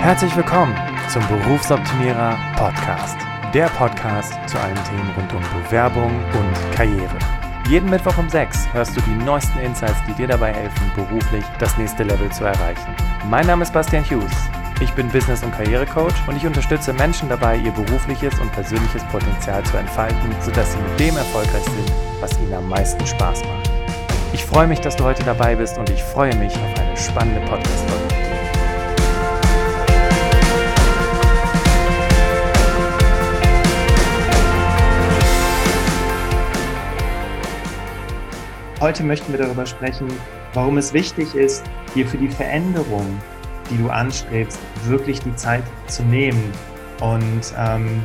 Herzlich willkommen zum Berufsoptimierer Podcast. Der Podcast zu allen Themen rund um Bewerbung und Karriere. Jeden Mittwoch um 6 hörst du die neuesten Insights, die dir dabei helfen, beruflich das nächste Level zu erreichen. Mein Name ist Bastian Hughes. Ich bin Business- und Karrierecoach und ich unterstütze Menschen dabei, ihr berufliches und persönliches Potenzial zu entfalten, sodass sie mit dem erfolgreich sind, was ihnen am meisten Spaß macht. Ich freue mich, dass du heute dabei bist und ich freue mich auf eine spannende Podcast-Folge. Heute möchten wir darüber sprechen, warum es wichtig ist, dir für die Veränderung, die du anstrebst, wirklich die Zeit zu nehmen. Und ähm,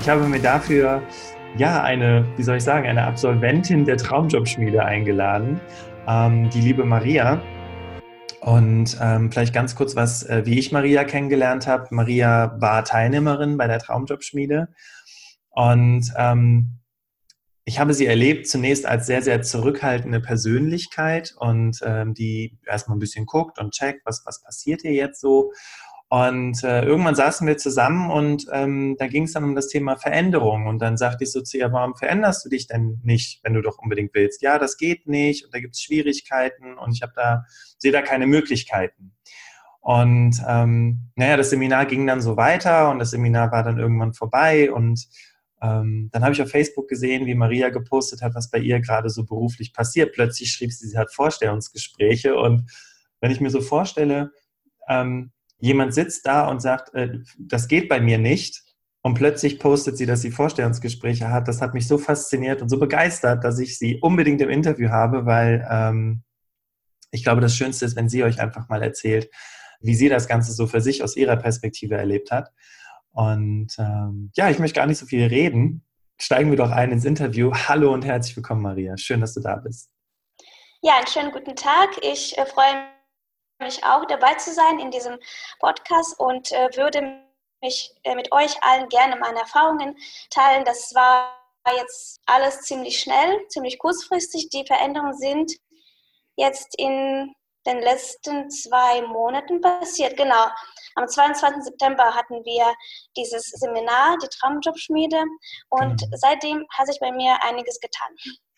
ich habe mir dafür ja eine, wie soll ich sagen, eine Absolventin der Traumjobschmiede eingeladen, ähm, die liebe Maria. Und ähm, vielleicht ganz kurz was, äh, wie ich Maria kennengelernt habe. Maria war Teilnehmerin bei der Traumjobschmiede und ähm, ich habe sie erlebt zunächst als sehr, sehr zurückhaltende Persönlichkeit und ähm, die erstmal ein bisschen guckt und checkt, was, was passiert hier jetzt so. Und äh, irgendwann saßen wir zusammen und ähm, da ging es dann um das Thema Veränderung. Und dann sagte ich so zu ihr, warum veränderst du dich denn nicht, wenn du doch unbedingt willst? Ja, das geht nicht und da gibt es Schwierigkeiten und ich habe da, sehe da keine Möglichkeiten. Und ähm, naja, das Seminar ging dann so weiter und das Seminar war dann irgendwann vorbei und ähm, dann habe ich auf Facebook gesehen, wie Maria gepostet hat, was bei ihr gerade so beruflich passiert. Plötzlich schrieb sie, sie hat Vorstellungsgespräche. Und wenn ich mir so vorstelle, ähm, jemand sitzt da und sagt, äh, das geht bei mir nicht. Und plötzlich postet sie, dass sie Vorstellungsgespräche hat. Das hat mich so fasziniert und so begeistert, dass ich sie unbedingt im Interview habe, weil ähm, ich glaube, das Schönste ist, wenn sie euch einfach mal erzählt, wie sie das Ganze so für sich aus ihrer Perspektive erlebt hat. Und ähm, ja, ich möchte gar nicht so viel reden. Steigen wir doch ein ins Interview. Hallo und herzlich willkommen, Maria. Schön, dass du da bist. Ja, einen schönen guten Tag. Ich äh, freue mich auch dabei zu sein in diesem Podcast und äh, würde mich äh, mit euch allen gerne meine Erfahrungen teilen. Das war jetzt alles ziemlich schnell, ziemlich kurzfristig. Die Veränderungen sind jetzt in den letzten zwei Monaten passiert. Genau. Am 22. September hatten wir dieses Seminar, die Traumjobschmiede, und genau. seitdem hat sich bei mir einiges getan.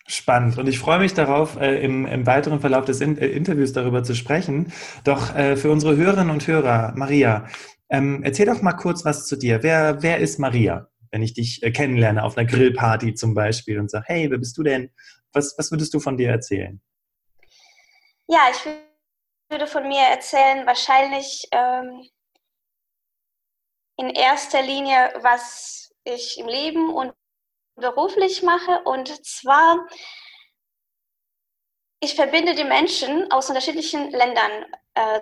Spannend. Und ich freue mich darauf, äh, im, im, weiteren Verlauf des In äh, Interviews darüber zu sprechen. Doch äh, für unsere Hörerinnen und Hörer, Maria, ähm, erzähl doch mal kurz was zu dir. Wer, wer ist Maria, wenn ich dich äh, kennenlerne auf einer Grillparty zum Beispiel und sage, hey, wer bist du denn? Was, was würdest du von dir erzählen? Ja, ich würde von mir erzählen, wahrscheinlich ähm, in erster Linie, was ich im Leben und beruflich mache. Und zwar, ich verbinde die Menschen aus unterschiedlichen Ländern äh,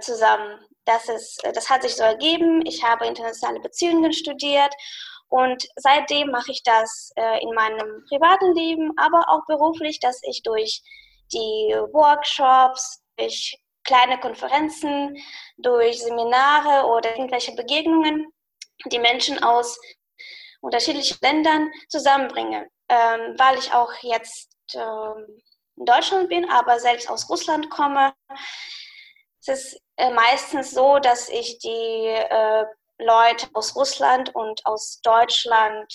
zusammen. Das, ist, das hat sich so ergeben. Ich habe internationale Beziehungen studiert und seitdem mache ich das äh, in meinem privaten Leben, aber auch beruflich, dass ich durch die Workshops, durch kleine Konferenzen, durch Seminare oder irgendwelche Begegnungen die Menschen aus unterschiedlichen Ländern zusammenbringe. Ähm, weil ich auch jetzt ähm, in Deutschland bin, aber selbst aus Russland komme. Es ist äh, meistens so, dass ich die äh, Leute aus Russland und aus Deutschland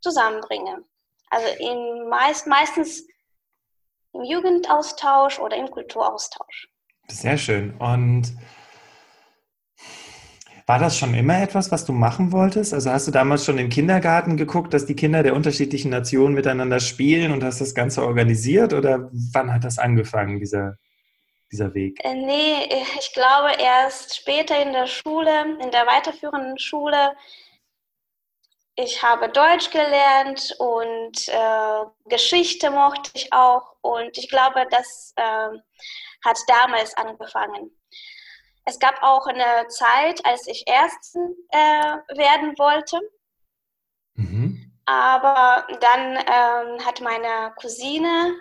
zusammenbringe. Also in meist, meistens im Jugendaustausch oder im Kulturaustausch. Sehr schön. Und war das schon immer etwas, was du machen wolltest? Also hast du damals schon im Kindergarten geguckt, dass die Kinder der unterschiedlichen Nationen miteinander spielen und hast das Ganze organisiert? Oder wann hat das angefangen, dieser, dieser Weg? Äh, nee, ich glaube erst später in der Schule, in der weiterführenden Schule. Ich habe Deutsch gelernt und äh, Geschichte mochte ich auch. Und ich glaube, das äh, hat damals angefangen. Es gab auch eine Zeit, als ich Ärztin äh, werden wollte. Mhm. Aber dann ähm, hat meine Cousine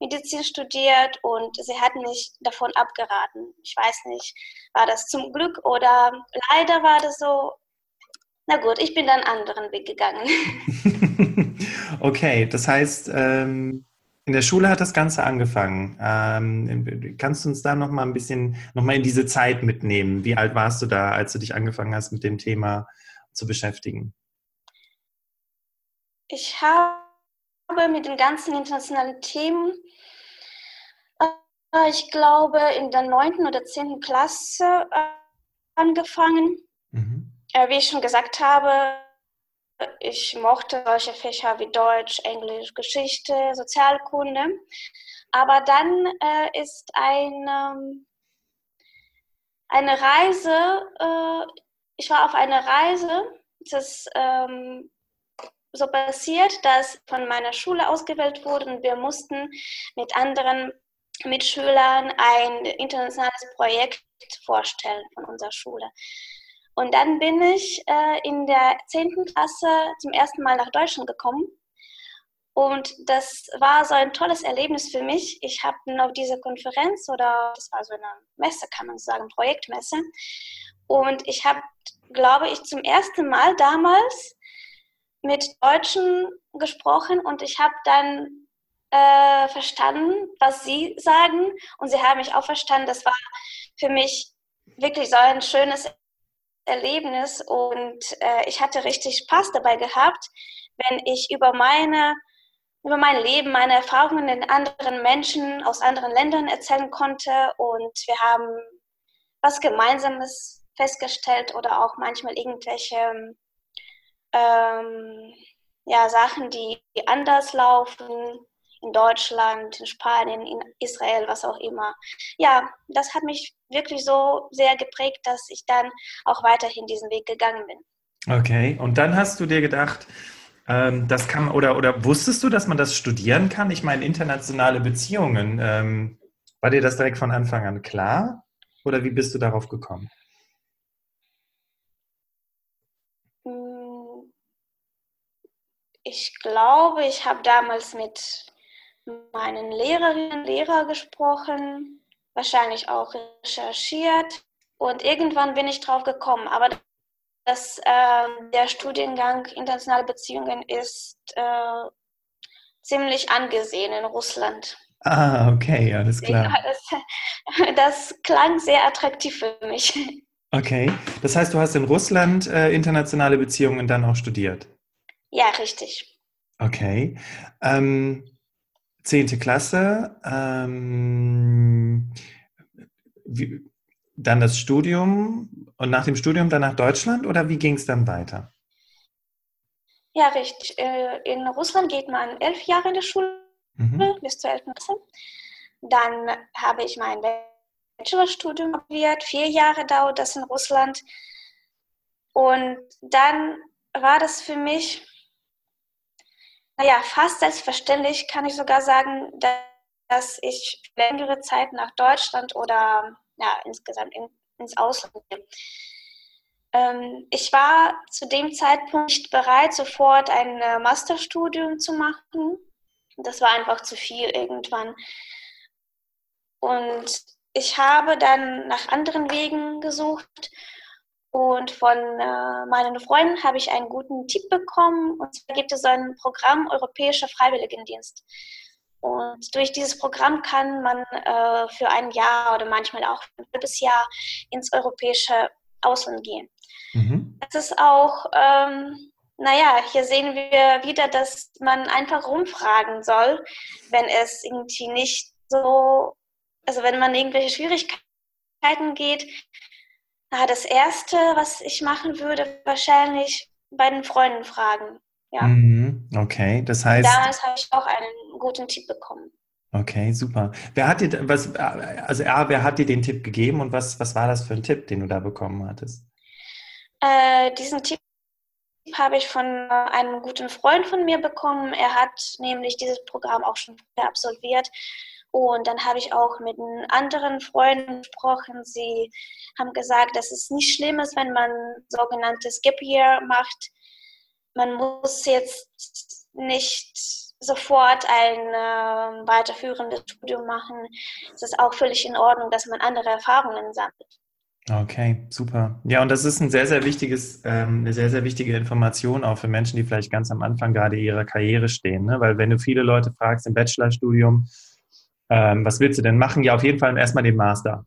Medizin studiert und sie hat mich davon abgeraten. Ich weiß nicht, war das zum Glück oder leider war das so. Na gut, ich bin dann einen anderen Weg gegangen. okay, das heißt, ähm, In der Schule hat das Ganze angefangen. Ähm, kannst du uns da noch mal ein bisschen, noch mal in diese Zeit mitnehmen? Wie alt warst du da, als du dich angefangen hast, mit dem Thema zu beschäftigen? Ich habe mit den ganzen internationalen Themen, äh, ich glaube, in der neunten oder zehnten Klasse äh, angefangen. Äh, wie ich schon gesagt habe, ich mochte solche Fächer wie Deutsch, Englisch, Geschichte, Sozialkunde. Aber dann äh, ist eine, eine Reise, äh, ich war auf einer Reise, das ist ähm, so passiert, dass von meiner Schule ausgewählt wurde und wir mussten mit anderen Mitschülern ein internationales Projekt vorstellen von unserer Schule. Und dann bin ich äh, in der 10. Klasse zum ersten Mal nach Deutschland gekommen. Und das war so ein tolles Erlebnis für mich. Ich habe auf dieser Konferenz oder das war so eine Messe, kann man sagen, Projektmesse. Und ich habe, glaube ich, zum ersten Mal damals mit Deutschen gesprochen und ich habe dann äh, verstanden, was sie sagen und sie haben mich auch verstanden. Das war für mich wirklich so ein schönes Erlebnis und äh, ich hatte richtig Spaß dabei gehabt, wenn ich über meine über mein Leben, meine Erfahrungen in anderen Menschen aus anderen Ländern erzählen konnte und wir haben was Gemeinsames festgestellt oder auch manchmal irgendwelche ähm, ja, Sachen, die anders laufen in Deutschland, in Spanien, in Israel, was auch immer. Ja, das hat mich wirklich so sehr geprägt, dass ich dann auch weiterhin diesen Weg gegangen bin. Okay, und dann hast du dir gedacht, ähm, das kann oder oder wusstest du, dass man das studieren kann? Ich meine internationale Beziehungen. Ähm, war dir das direkt von Anfang an klar? Oder wie bist du darauf gekommen? Hm, ich glaube, ich habe damals mit meinen Lehrerinnen und Lehrern gesprochen, wahrscheinlich auch recherchiert und irgendwann bin ich drauf gekommen. Aber dass äh, der Studiengang internationale Beziehungen ist äh, ziemlich angesehen in Russland. Ah, okay, alles klar. Das, das, klang sehr attraktiv für mich. Okay, das heißt, du hast in Russland äh, internationale Beziehungen dann auch studiert? Ja, richtig. Okay. Ähm, zehnte Klasse, ähm, wie, dann das Studium und nach dem Studium dann nach Deutschland oder wie ging es dann weiter? Ja, richtig. Äh, in Russland geht man elf Jahre in der Schule mhm. bis zur elften Klasse. Dann habe ich mein Bachelorstudium absolviert. Vier Jahre dauert das in Russland. Und dann war das für mich naja, fast selbstverständlich kann ich sogar sagen, dass ich längere Zeit nach Deutschland oder ja, insgesamt in, ins Ausland gehe. Ähm, ich war zu dem Zeitpunkt nicht bereit, sofort ein äh, Masterstudium zu machen. Das war einfach zu viel irgendwann. Und ich habe dann nach anderen Wegen gesucht und von äh, meinen Freunden habe ich einen guten Tipp bekommen. Und zwar gibt es ein Programm Europäischer Freiwilligendienst. Und durch dieses Programm kann man äh, für ein Jahr oder manchmal auch ein halbes Jahr ins europäische Ausland gehen. Mhm. Das ist auch, ähm, naja, hier sehen wir wieder, dass man einfach rumfragen soll, wenn es irgendwie nicht so, also wenn man irgendwelche Schwierigkeiten geht, Ah, das erste, was ich machen würde, wahrscheinlich bei den Freunden fragen. Ja. Mhm, okay, das heißt. Damals habe ich auch einen guten Tipp bekommen. Okay, super. Wer hat dir was, also A, wer hat dir den Tipp gegeben und was, was war das für ein Tipp, den du da bekommen hattest? Äh, diesen Tipp habe ich von einem guten Freund von mir bekommen. Er hat nämlich dieses Programm auch schon absolviert und dann habe ich auch mit anderen Freunden gesprochen. Sie haben gesagt, dass es nicht schlimm ist, wenn man sogenanntes Gap Year macht. Man muss jetzt nicht sofort ein äh, weiterführendes Studium machen. Es ist auch völlig in Ordnung, dass man andere Erfahrungen sammelt. Okay, super. Ja, und das ist ein sehr, sehr wichtiges, ähm, eine sehr, sehr wichtige Information auch für Menschen, die vielleicht ganz am Anfang gerade ihrer Karriere stehen. Ne? Weil wenn du viele Leute fragst im Bachelorstudium, ähm, was willst du denn machen? Ja, auf jeden Fall erstmal den Master.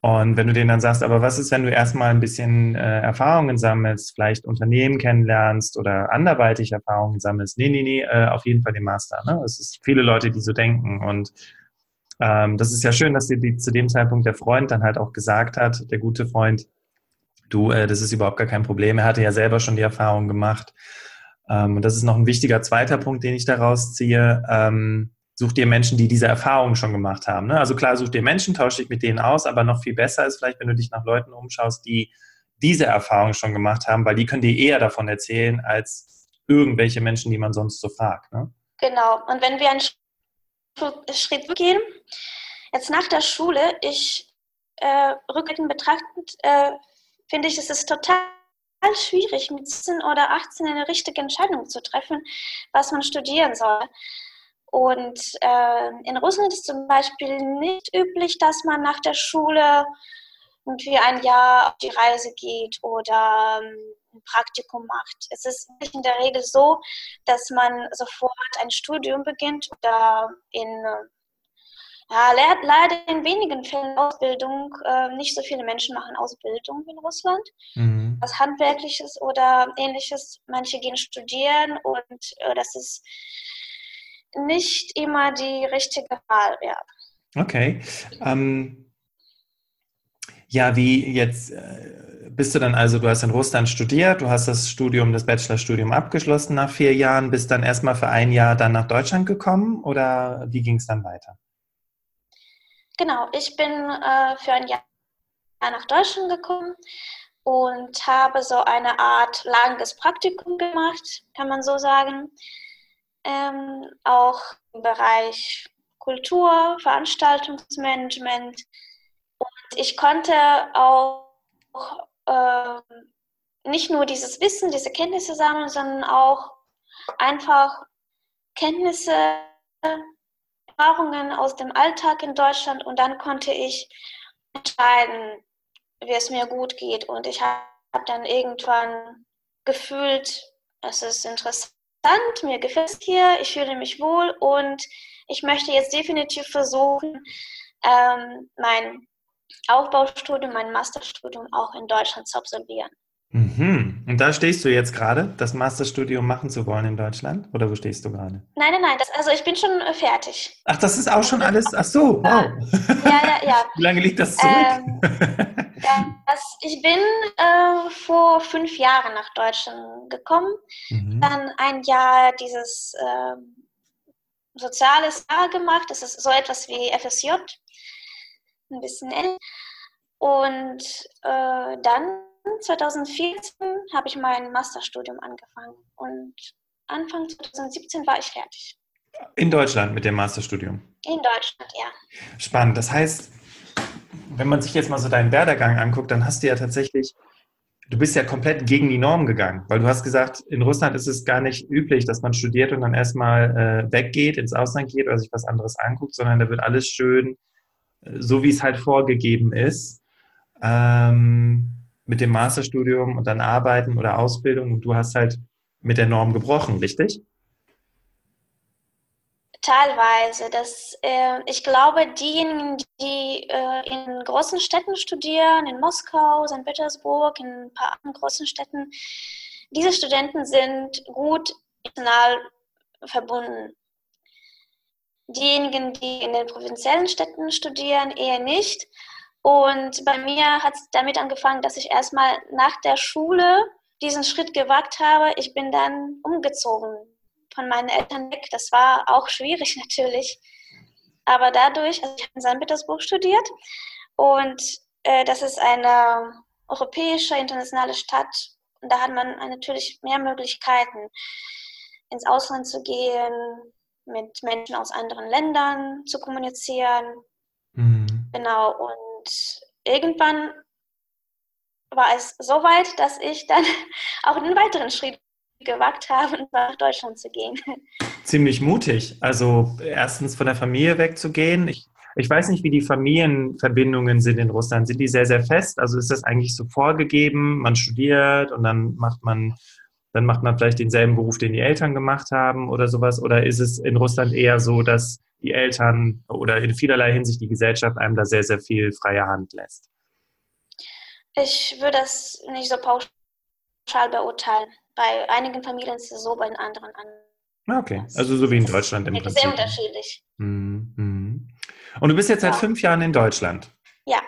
Und wenn du denen dann sagst, aber was ist, wenn du erstmal ein bisschen äh, Erfahrungen sammelst, vielleicht Unternehmen kennenlernst oder anderweitig Erfahrungen sammelst? Nee, nee, nee, äh, auf jeden Fall den Master. Ne? Es ist viele Leute, die so denken. Und ähm, das ist ja schön, dass dir die, zu dem Zeitpunkt der Freund dann halt auch gesagt hat, der gute Freund, du, äh, das ist überhaupt gar kein Problem. Er hatte ja selber schon die Erfahrung gemacht. Ähm, und das ist noch ein wichtiger zweiter Punkt, den ich daraus ziehe. Ähm, such dir Menschen, die diese Erfahrungen schon gemacht haben. Ne? Also klar, such dir Menschen, tausche dich mit denen aus, aber noch viel besser ist vielleicht, wenn du dich nach Leuten umschaust, die diese Erfahrungen schon gemacht haben, weil die können dir eher davon erzählen, als irgendwelche Menschen, die man sonst so fragt. Ne? Genau. Und wenn wir einen Schritt gehen, jetzt nach der Schule, ich äh, rückblickend betrachtend, äh, finde ich, es ist total schwierig, mit 17 oder 18 eine richtige Entscheidung zu treffen, was man studieren soll. Und äh, in Russland ist zum Beispiel nicht üblich, dass man nach der Schule irgendwie ein Jahr auf die Reise geht oder ähm, ein Praktikum macht. Es ist in der Regel so, dass man sofort ein Studium beginnt oder in ja, leider in wenigen Fällen Ausbildung. Äh, nicht so viele Menschen machen Ausbildung in Russland. Mhm. Was Handwerkliches oder ähnliches. Manche gehen studieren und äh, das ist nicht immer die richtige Wahl. Ja. Okay. Ähm, ja, wie jetzt äh, bist du dann also, du hast in Russland studiert, du hast das Studium, das Bachelorstudium abgeschlossen nach vier Jahren, bist dann erstmal für ein Jahr dann nach Deutschland gekommen oder wie ging es dann weiter? Genau, ich bin äh, für ein Jahr nach Deutschland gekommen und habe so eine Art langes Praktikum gemacht, kann man so sagen ähm, auch im Bereich Kultur, Veranstaltungsmanagement. Und ich konnte auch äh, nicht nur dieses Wissen, diese Kenntnisse sammeln, sondern auch einfach Kenntnisse, Erfahrungen aus dem Alltag in Deutschland. Und dann konnte ich entscheiden, wie es mir gut geht. Und ich habe dann irgendwann gefühlt, es ist interessant mir gefällt hier, ich fühle mich wohl und ich möchte jetzt definitiv versuchen, ähm, mein Aufbaustudium, mein Masterstudium auch in Deutschland zu absolvieren. Mhm. Und da stehst du jetzt gerade, das Masterstudium machen zu wollen in Deutschland? Oder wo stehst du gerade? Nein, nein, nein. Das, also ich bin schon äh, fertig. Ach, das ist auch schon alles. Ach so, wow. Ja, ja, ja. Wie lange liegt das zurück? Ähm, das, ich bin äh, vor fünf Jahren nach Deutschland gekommen. Mhm. Dann ein Jahr dieses äh, soziales Jahr gemacht. Das ist so etwas wie FSJ. Ein bisschen älter. Und äh, dann 2014 habe ich mein Masterstudium angefangen und Anfang 2017 war ich fertig. In Deutschland mit dem Masterstudium? In Deutschland, ja. Spannend. Das heißt, wenn man sich jetzt mal so deinen Werdegang anguckt, dann hast du ja tatsächlich, du bist ja komplett gegen die Norm gegangen, weil du hast gesagt, in Russland ist es gar nicht üblich, dass man studiert und dann erstmal äh, weggeht, ins Ausland geht oder sich was anderes anguckt, sondern da wird alles schön, äh, so wie es halt vorgegeben ist. Ähm, mit dem Masterstudium und dann Arbeiten oder Ausbildung und du hast halt mit der Norm gebrochen, richtig? Teilweise. Das, äh, ich glaube, diejenigen, die äh, in großen Städten studieren, in Moskau, St. Petersburg, in ein paar anderen großen Städten, diese Studenten sind gut international verbunden. Diejenigen, die in den provinziellen Städten studieren, eher nicht. Und bei mir hat es damit angefangen, dass ich erstmal nach der Schule diesen Schritt gewagt habe. Ich bin dann umgezogen von meinen Eltern weg. Das war auch schwierig natürlich. Aber dadurch, also ich habe in St. Petersburg studiert und äh, das ist eine europäische, internationale Stadt. Und da hat man natürlich mehr Möglichkeiten, ins Ausland zu gehen, mit Menschen aus anderen Ländern zu kommunizieren. Mhm. Genau, und irgendwann war es so weit, dass ich dann auch einen weiteren Schritt gewagt habe, nach Deutschland zu gehen. Ziemlich mutig. Also erstens von der Familie wegzugehen. Ich, Ich weiß nicht, wie die Familienverbindungen sind in Russland. Sind die sehr, sehr fest? Also ist das eigentlich so vorgegeben? Man studiert und dann macht man, dann macht man vielleicht denselben Beruf, den die Eltern gemacht haben oder sowas? Oder ist es in Russland eher so, dass die Eltern oder in vielerlei Hinsicht die Gesellschaft einem da sehr, sehr viel freie Hand lässt? Ich würde das nicht so pauschal beurteilen. Bei einigen Familien ist es so, bei den anderen anders. Ah, okay, also so wie in Deutschland im Prinzip. Sehr unterschiedlich. Mhm. Und du bist jetzt seit ja. fünf Jahren in Deutschland? Ja.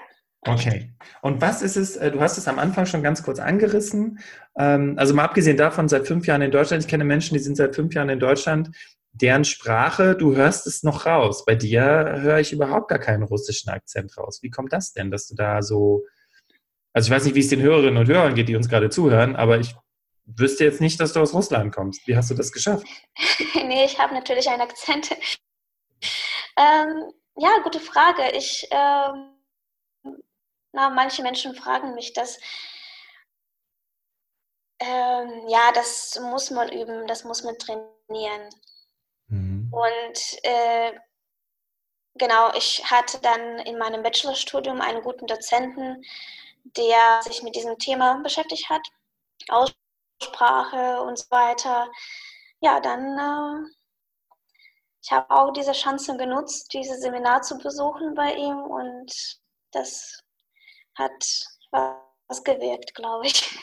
Okay. Und was ist es, äh, du hast es am Anfang schon ganz kurz angerissen, ähm, also mal abgesehen davon, seit fünf Jahren in Deutschland, ich kenne Menschen, die sind seit fünf Jahren in Deutschland, deren Sprache, du hörst es noch raus. Bei dir höre ich überhaupt gar keinen russischen Akzent raus. Wie kommt das denn, dass du da so, also ich weiß nicht, wie es den Hörerinnen und Hörern geht, die uns gerade zuhören, aber ich wüsste jetzt nicht, dass du aus Russland kommst. Wie hast du das geschafft? nee, ich habe natürlich einen Akzent. ähm, ja, gute Frage. Ich, ähm, na, manche Menschen fragen mich das. Ähm, ja, das muss man üben, das muss man trainieren. Und äh, genau, ich hatte dann in meinem Bachelorstudium einen guten Dozenten, der sich mit diesem Thema beschäftigt hat. Aus Sprache und so weiter. Ja, dann, äh, ich habe auch diese Chance genutzt, dieses Seminar zu besuchen bei ihm und das hat was gewirkt, glaube ich.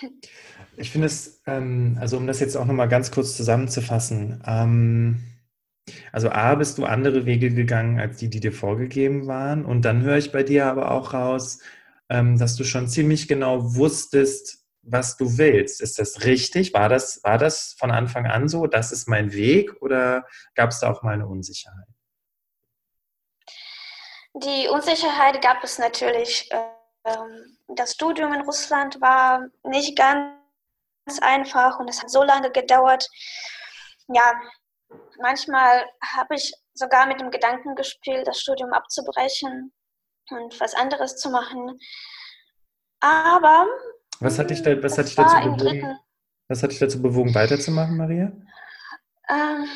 Ich finde es, ähm, also um das jetzt auch nochmal ganz kurz zusammenzufassen, ähm, also A, bist du andere Wege gegangen als die, die dir vorgegeben waren und dann höre ich bei dir aber auch raus, ähm, dass du schon ziemlich genau wusstest, was du willst. Ist das richtig? War das, war das von Anfang an so? Das ist mein Weg oder gab es da auch mal eine Unsicherheit? Die Unsicherheit gab es natürlich. Ähm, das Studium in Russland war nicht ganz einfach und es hat so lange gedauert. Ja, manchmal habe ich sogar mit dem Gedanken gespielt, das Studium abzubrechen und was anderes zu machen. Aber was hat dich, da, was hat dich dazu bewogen? Was hat dich dazu bewogen, weiterzumachen, Maria? Ähm,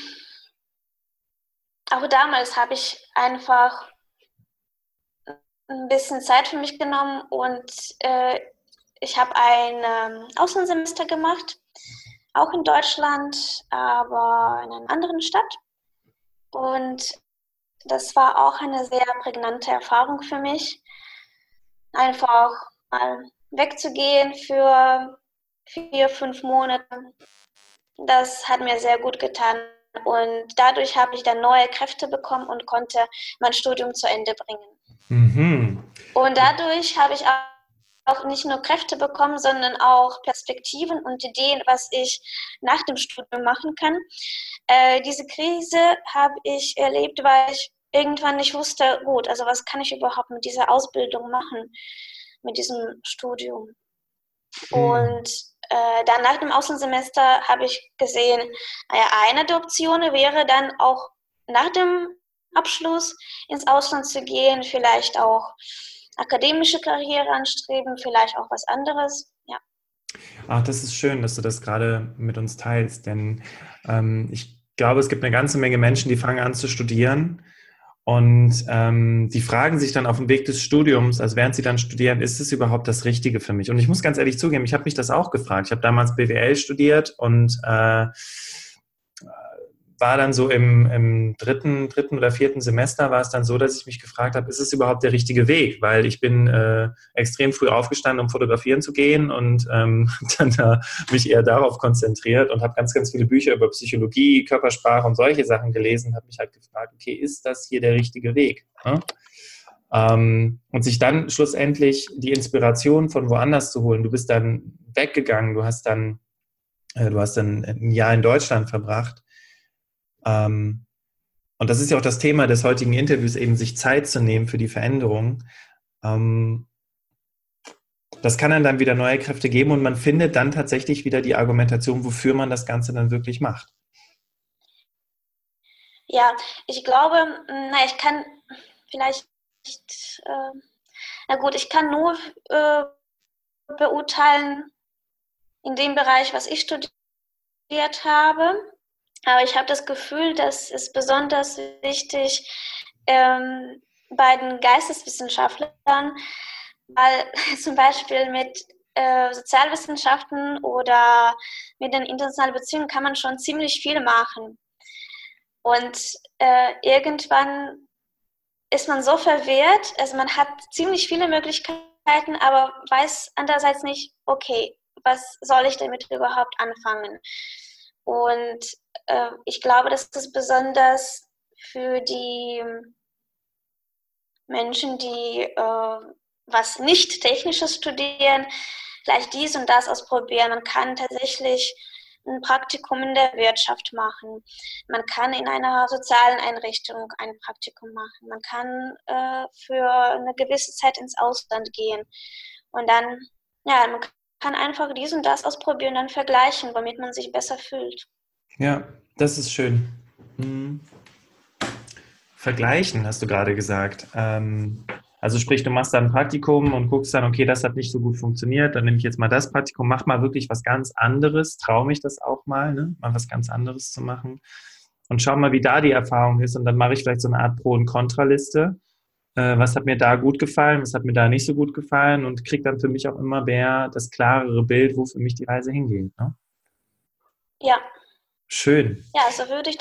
auch damals habe ich einfach ein bisschen Zeit für mich genommen und äh, ich habe ein ähm, Außensemester gemacht, auch in Deutschland, aber in einer anderen Stadt. Und das war auch eine sehr prägnante Erfahrung für mich. Einfach mal wegzugehen für vier, fünf Monate. Das hat mir sehr gut getan. Und dadurch habe ich dann neue Kräfte bekommen und konnte mein Studium zu Ende bringen. Mhm. Und dadurch habe ich auch nicht nur Kräfte bekommen, sondern auch Perspektiven und Ideen, was ich nach dem Studium machen kann. Äh, diese Krise habe ich erlebt, weil ich irgendwann nicht wusste, gut, also was kann ich überhaupt mit dieser Ausbildung machen? mit diesem Studium. Mhm. Und äh, dann nach dem Außensemester habe ich gesehen, naja, eine der Optionen wäre dann auch nach dem Abschluss ins Ausland zu gehen, vielleicht auch akademische Karriere anstreben, vielleicht auch was anderes. Ja. Ach, das ist schön, dass du das gerade mit uns teilst, denn ähm, ich glaube, es gibt eine ganze Menge Menschen, die fangen an zu studieren und ähm, die fragen sich dann auf dem Weg des Studiums, also während sie dann studieren, ist es überhaupt das Richtige für mich? Und ich muss ganz ehrlich zugeben, ich habe mich das auch gefragt. Ich habe damals BWL studiert und äh, war dann so im, im, dritten, dritten oder vierten Semester war es dann so, dass ich mich gefragt habe, ist es überhaupt der richtige Weg? Weil ich bin äh, extrem früh aufgestanden, um fotografieren zu gehen und ähm, dann da mich eher darauf konzentriert und habe ganz, ganz viele Bücher über Psychologie, Körpersprache und solche Sachen gelesen, habe mich halt gefragt, okay, ist das hier der richtige Weg? Ja? Ähm, und sich dann schlussendlich die Inspiration von woanders zu holen. Du bist dann weggegangen, du hast dann, äh, du hast dann ein Jahr in Deutschland verbracht ähm, und das ist ja auch das Thema des heutigen Interviews, eben sich Zeit zu nehmen für die Veränderung. Ähm, das kann dann, wieder neue Kräfte geben und man findet dann tatsächlich wieder die Argumentation, wofür man das Ganze dann wirklich macht. Ja, ich glaube, na, ich kann vielleicht, äh, na gut, ich kann nur äh, beurteilen in dem Bereich, was ich studiert habe. Aber ich habe das Gefühl, dass es besonders wichtig ähm, bei den Geisteswissenschaftlern, weil zum Beispiel mit äh, Sozialwissenschaften oder mit den internationalen Beziehungen kann man schon ziemlich viel machen. Und äh, irgendwann ist man so verwirrt, also man hat ziemlich viele Möglichkeiten, aber weiß andererseits nicht, okay, was soll ich damit überhaupt anfangen? Und äh, ich glaube, das besonders für die Menschen, die äh, was nicht Technisches studieren, gleich dies und das ausprobieren. Man kann tatsächlich ein Praktikum in der Wirtschaft machen. Man kann in einer sozialen Einrichtung ein Praktikum machen. Man kann äh, für eine gewisse Zeit ins Ausland gehen. Und dann, ja, man kann einfach dies und das ausprobieren, dann vergleichen, womit man sich besser fühlt. Ja, das ist schön. Mhm. Vergleichen, hast du gerade gesagt. Ähm, also sprich, du machst dann ein Praktikum und guckst dann, okay, das hat nicht so gut funktioniert, dann nehme ich jetzt mal das Praktikum, mach mal wirklich was ganz anderes, traue mich das auch mal, ne? mal was ganz anderes zu machen und schau mal, wie da die Erfahrung ist und dann mache ich vielleicht so eine Art Pro- und Kontraliste. Äh, was hat mir da gut gefallen, was hat mir da nicht so gut gefallen und kriege dann für mich auch immer mehr das klarere Bild, wo für mich die Reise hingeht. Ne? Ja. Schön. Ja, so würde ich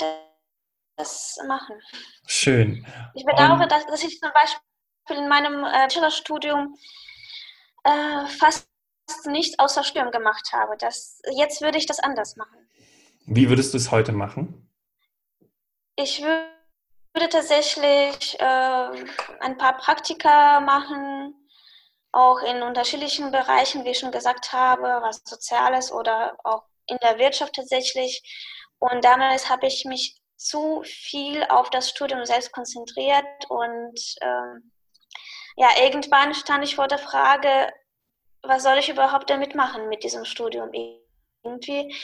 das machen. Schön. Ich bedauere, dass, dass ich zum Beispiel in meinem äh, Bachelorstudium äh, fast nichts außer Studium gemacht habe. Das, jetzt würde ich das anders machen. Wie würdest du es heute machen? Ich würde tatsächlich äh, ein paar Praktika machen, auch in unterschiedlichen Bereichen, wie ich schon gesagt habe, was Soziales oder auch in der Wirtschaft tatsächlich. Und damals habe ich mich zu viel auf das Studium selbst konzentriert und ähm, ja, irgendwann stand ich vor der Frage, was soll ich überhaupt damit machen mit diesem Studium? Irgendwie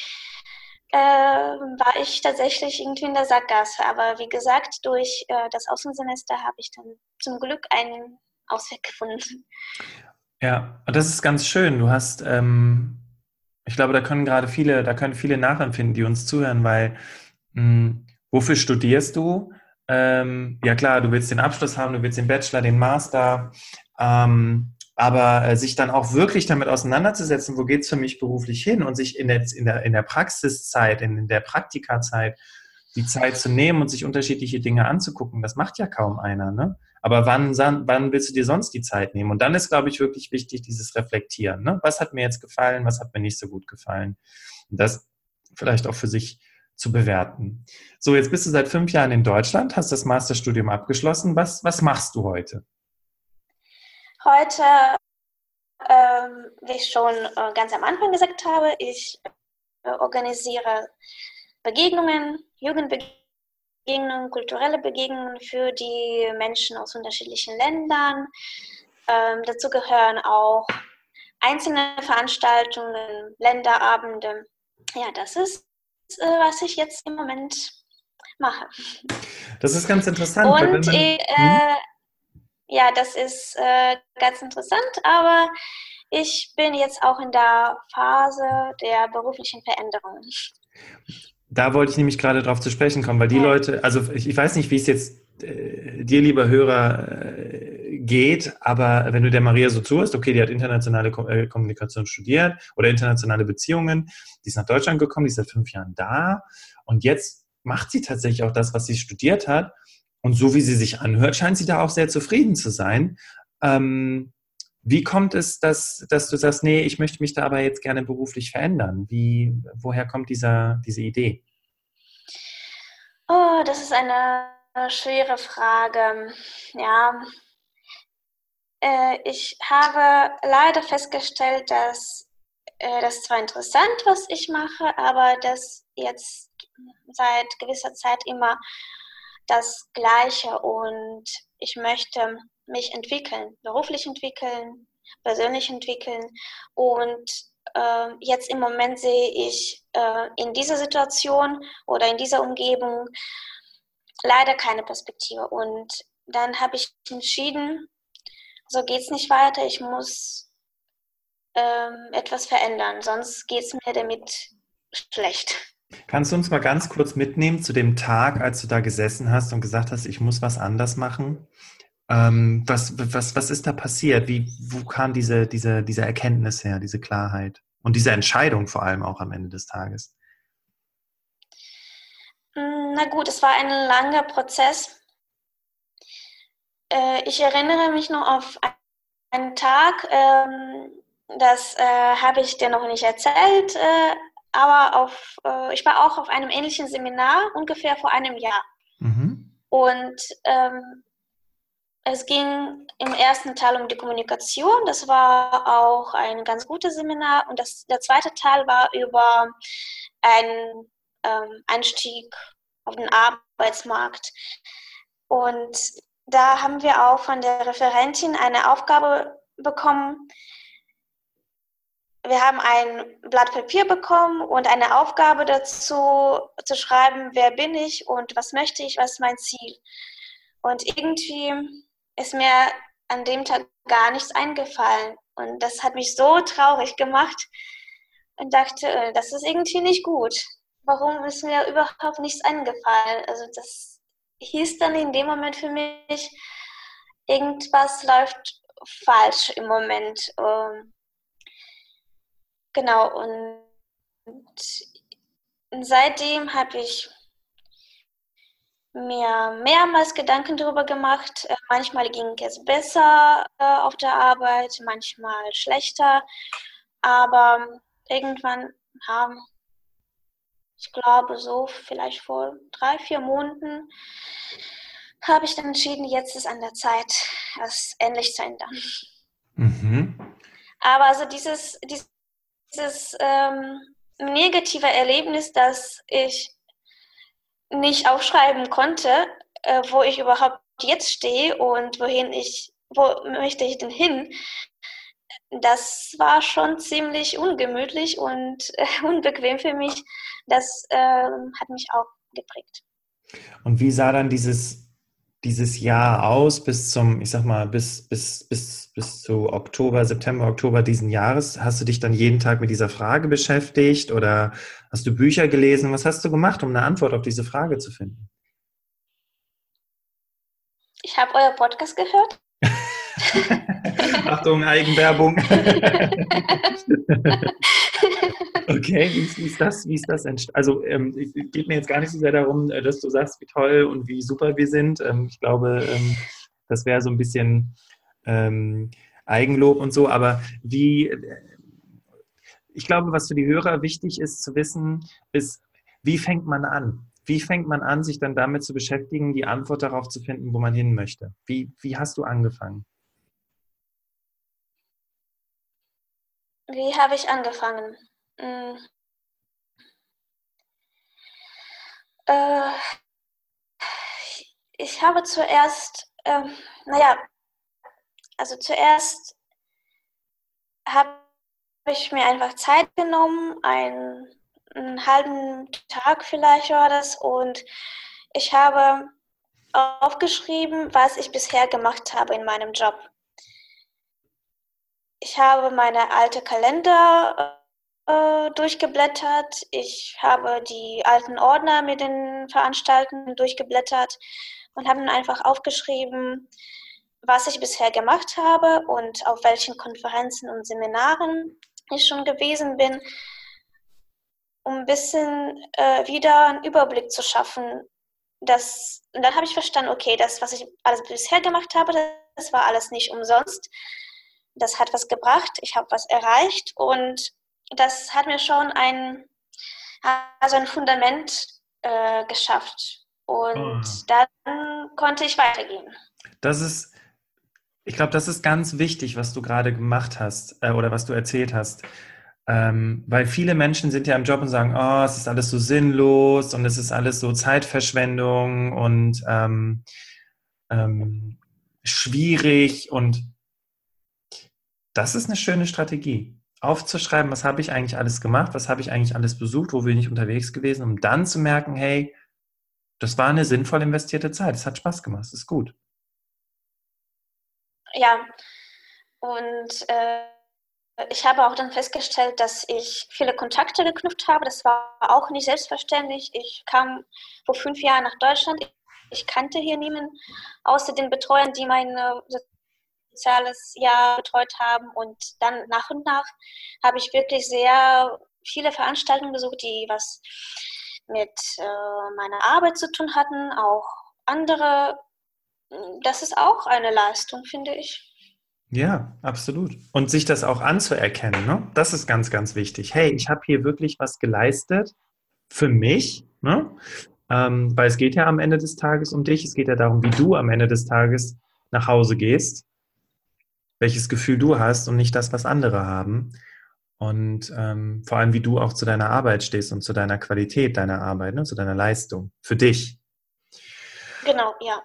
äh, war ich tatsächlich irgendwie in der Sackgasse. Aber wie gesagt, durch äh, das Außensemester habe ich dann zum Glück einen Ausweg gefunden. Ja, das ist ganz schön. Du hast, ähm, ich glaube, da können gerade viele, da können viele nachempfinden, die uns zuhören, weil mh, hm, wofür studierst du? Ähm, ja klar, du willst den Abschluss haben, du willst den Bachelor, den Master, ähm, aber äh, sich dann auch wirklich damit auseinanderzusetzen, wo geht es für mich beruflich hin und sich in der, in der, in der Praxiszeit, in, in der Praktikazeit die Zeit zu nehmen und sich unterschiedliche Dinge anzugucken, das macht ja kaum einer. Ne? Aber wann, wann willst du dir sonst die Zeit nehmen? Und dann ist, glaube ich, wirklich wichtig, dieses Reflektieren. Ne? Was hat mir jetzt gefallen, was hat mir nicht so gut gefallen? Und das vielleicht auch für sich zu bewerten. So, jetzt bist du seit fünf Jahren in Deutschland, hast das Masterstudium abgeschlossen. Was, was machst du heute? Heute, ähm, wie ich schon äh, ganz am Anfang gesagt habe, ich äh, organisiere Begegnungen, Jugendbegegnungen, kulturelle Begegnungen für die Menschen aus unterschiedlichen Ländern. Ähm, dazu gehören auch einzelne Veranstaltungen, Länderabende. Ja, das ist äh, was ich jetzt im Moment mache. Das ist ganz interessant. Und man, äh, hm? Ja, das ist äh, ganz interessant, aber ich bin jetzt auch in der Phase der beruflichen Veränderung. Da wollte ich nämlich gerade drauf zu sprechen kommen, weil die ja. Leute, also ich, ich, weiß nicht, wie es jetzt äh, dir, lieber Hörer, äh, geht, aber wenn du der Maria so zuhörst, okay, die hat internationale Ko äh, Kommunikation studiert oder internationale Beziehungen, die ist nach Deutschland gekommen, die ist seit fünf Jahren da und jetzt macht sie tatsächlich auch das, was sie studiert hat und so wie sie sich anhört, scheint sie da auch sehr zufrieden zu sein. Ähm, wie kommt es, dass, dass du sagst, nee, ich möchte mich da aber jetzt gerne beruflich verändern? Wie, woher kommt dieser, diese Idee? Oh, das ist eine schwere Frage. Ja, äh, ich habe leider festgestellt, dass äh, das zwar interessant, was ich mache, aber dass jetzt seit gewisser Zeit immer das Gleiche und ich möchte mich entwickeln, beruflich entwickeln, persönlich entwickeln und äh, jetzt im Moment sehe ich äh, in dieser Situation oder in dieser Umgebung leider keine Perspektive. Und dann habe ich entschieden, so geht es nicht weiter, ich muss ähm, etwas verändern, sonst geht es mir damit schlecht. Kannst du uns mal ganz kurz mitnehmen zu dem Tag, als du da gesessen hast und gesagt hast, ich muss was anders machen? Ähm, was, was, was ist da passiert? Wie, wo kam diese, diese, diese Erkenntnis her, diese Klarheit und diese Entscheidung vor allem auch am Ende des Tages? Hm, na gut, es war ein langer Prozess. Äh, ich erinnere mich noch auf einen Tag, ähm, das äh, habe ich dir noch nicht erzählt, äh, aber auf, äh, ich war auch auf einem ähnlichen Seminar ungefähr vor einem Jahr. Mhm. Und ähm, es ging im ersten Teil um die Kommunikation. Das war auch ein ganz gutes Seminar. Und das, der zweite Teil war über einen ähm, Einstieg auf den Arbeitsmarkt. Und da haben wir auch von der Referentin eine Aufgabe bekommen. Wir haben ein Blatt Papier bekommen und eine Aufgabe dazu zu schreiben, wer bin ich und was möchte ich, was ist mein Ziel. Und irgendwie ist mir an dem Tag gar nichts eingefallen. Und das hat mich so traurig gemacht und dachte, äh, das ist irgendwie nicht gut. Warum ist mir überhaupt nichts eingefallen? Also das hieß dann in dem Moment für mich, irgendwas läuft falsch im Moment. Genau, und seitdem habe ich mir mehrmals Gedanken darüber gemacht. Äh, manchmal ging es besser äh, auf der Arbeit, manchmal schlechter. Aber irgendwann haben, ich glaube, so vielleicht vor drei, vier Monaten, habe ich dann entschieden, jetzt ist an der Zeit, es endlich zu ändern. Mhm. Aber also dieses, dieses ähm, negative Erlebnis, dass ich nicht aufschreiben konnte, äh, wo ich überhaupt jetzt stehe und wohin ich, wo möchte ich denn hin, das war schon ziemlich ungemütlich und äh, unbequem für mich. Das äh, hat mich auch geprägt. Und wie sah dann dieses dieses Jahr aus bis zum, ich sag mal, bis, bis, bis, bis zu Oktober, September, Oktober diesen Jahres? Hast du dich dann jeden Tag mit dieser Frage beschäftigt oder hast du Bücher gelesen? Was hast du gemacht, um eine Antwort auf diese Frage zu finden? Ich habe euer Podcast gehört. Achtung, Eigenwerbung. okay, wie ist, wie ist, das? Wie ist das Also ähm, es geht mir jetzt gar nicht so sehr darum, äh, dass du sagst, wie toll und wie super wir sind. Ähm, ich glaube, ähm, das wäre so ein bisschen ähm, Eigenlob und so, aber wie, äh, ich glaube, was für die Hörer wichtig ist zu wissen, ist, wie fängt man an? Wie fängt man an, sich dann damit zu beschäftigen, die Antwort darauf zu finden, wo man hin möchte? Wie, wie hast du angefangen? Wie habe ich angefangen? Hm. Äh, ich habe zuerst, äh, naja, also zuerst habe ich mir einfach Zeit genommen, einen, einen halben Tag vielleicht war das, und ich habe aufgeschrieben, was ich bisher gemacht habe in meinem Job. Ich habe meine alte Kalender äh, durchgeblättert. Ich habe die alten Ordner mit den Veranstaltungen durchgeblättert und habe dann einfach aufgeschrieben, was ich bisher gemacht habe und auf welchen Konferenzen und Seminaren ich schon gewesen bin, um ein bisschen äh, wieder einen Überblick zu schaffen. Das, und dann habe ich verstanden, okay, das, was ich alles bisher gemacht habe, das war alles nicht umsonst das hat was gebracht, ich habe was erreicht und das hat mir schon ein, also ein Fundament äh, geschafft. Und oh. dann konnte ich weitergehen. Das ist, ich glaube, das ist ganz wichtig, was du gerade gemacht hast äh, oder was du erzählt hast. Ähm, weil viele Menschen sind ja im Job und sagen, oh, es ist alles so sinnlos und es ist alles so Zeitverschwendung und ähm, ähm, schwierig und das ist eine schöne Strategie. Aufzuschreiben, was habe ich eigentlich alles gemacht, was habe ich eigentlich alles besucht, wo bin ich unterwegs gewesen, um dann zu merken, hey, das war eine sinnvoll investierte Zeit, es hat Spaß gemacht, es ist gut. Ja, und äh, ich habe auch dann festgestellt, dass ich viele Kontakte geknüpft habe. Das war auch nicht selbstverständlich. Ich kam vor fünf Jahren nach Deutschland. ich kannte hier niemanden außer den Betreuern, die mein soziales Jahr betreut haben. Und dann nach und nach habe ich wirklich sehr viele Veranstaltungen besucht, die was mit äh, meiner Arbeit zu tun hatten, auch andere. Das ist auch eine Leistung, finde ich. Ja, absolut. Und sich das auch anzuerkennen, ne? das ist ganz, ganz wichtig. Hey, ich habe hier wirklich was geleistet für mich, ne? Ähm, weil es geht ja am Ende des Tages um dich, es geht ja darum, wie du am Ende des Tages nach Hause gehst, welches Gefühl du hast und nicht das, was andere haben. Und ähm, vor allem, wie du auch zu deiner Arbeit stehst und zu deiner Qualität deiner Arbeit, ne? zu deiner Leistung, für dich. Genau, ja.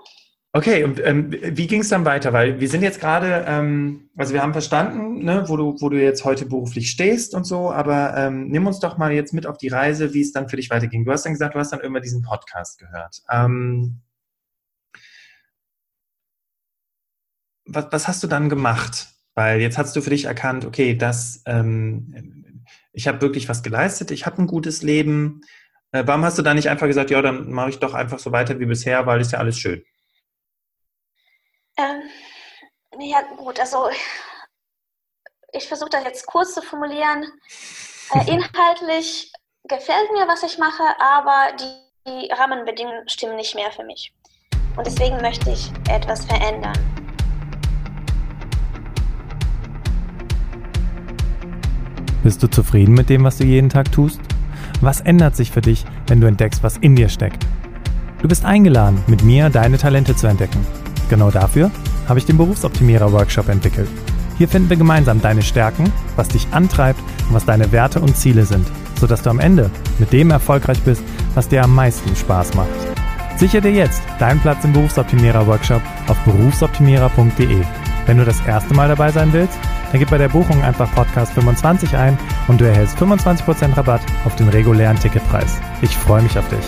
Okay, und ähm, wie ging es dann weiter? Weil wir sind jetzt gerade, ähm, also wir haben verstanden, ne, wo, du, wo du jetzt heute beruflich stehst und so, aber ähm, nimm uns doch mal jetzt mit auf die Reise, wie es dann für dich weiterging. Du hast dann gesagt, du hast dann immer diesen Podcast gehört. Ähm, was, was hast du dann gemacht? Weil jetzt hast du für dich erkannt, okay, das, ähm, ich habe wirklich was geleistet, ich habe ein gutes Leben. Äh, warum hast du dann nicht einfach gesagt, ja, dann mache ich doch einfach so weiter wie bisher, weil ist ja alles schön? Ähm, ja, gut, also ich versuche das jetzt kurz zu formulieren. Äh, inhaltlich gefällt mir, was ich mache, aber die, die Rahmenbedingungen stimmen nicht mehr für mich. Und deswegen möchte ich etwas verändern. Bist du zufrieden mit dem, was du jeden Tag tust? Was ändert sich für dich, wenn du entdeckst, was in dir steckt? Du bist eingeladen, mit mir deine Talente zu entdecken. Genau dafür habe ich den Berufsoptimierer-Workshop entwickelt. Hier finden wir gemeinsam deine Stärken, was dich antreibt und was deine Werte und Ziele sind, sodass du am Ende mit dem erfolgreich bist, was dir am meisten Spaß macht. Sichere dir jetzt deinen Platz im Berufsoptimierer-Workshop auf berufsoptimierer.de. Wenn du das erste Mal dabei sein willst, dann gib bei der Buchung einfach Podcast 25 ein und du erhältst 25% Rabatt auf den regulären Ticketpreis. Ich freue mich auf dich.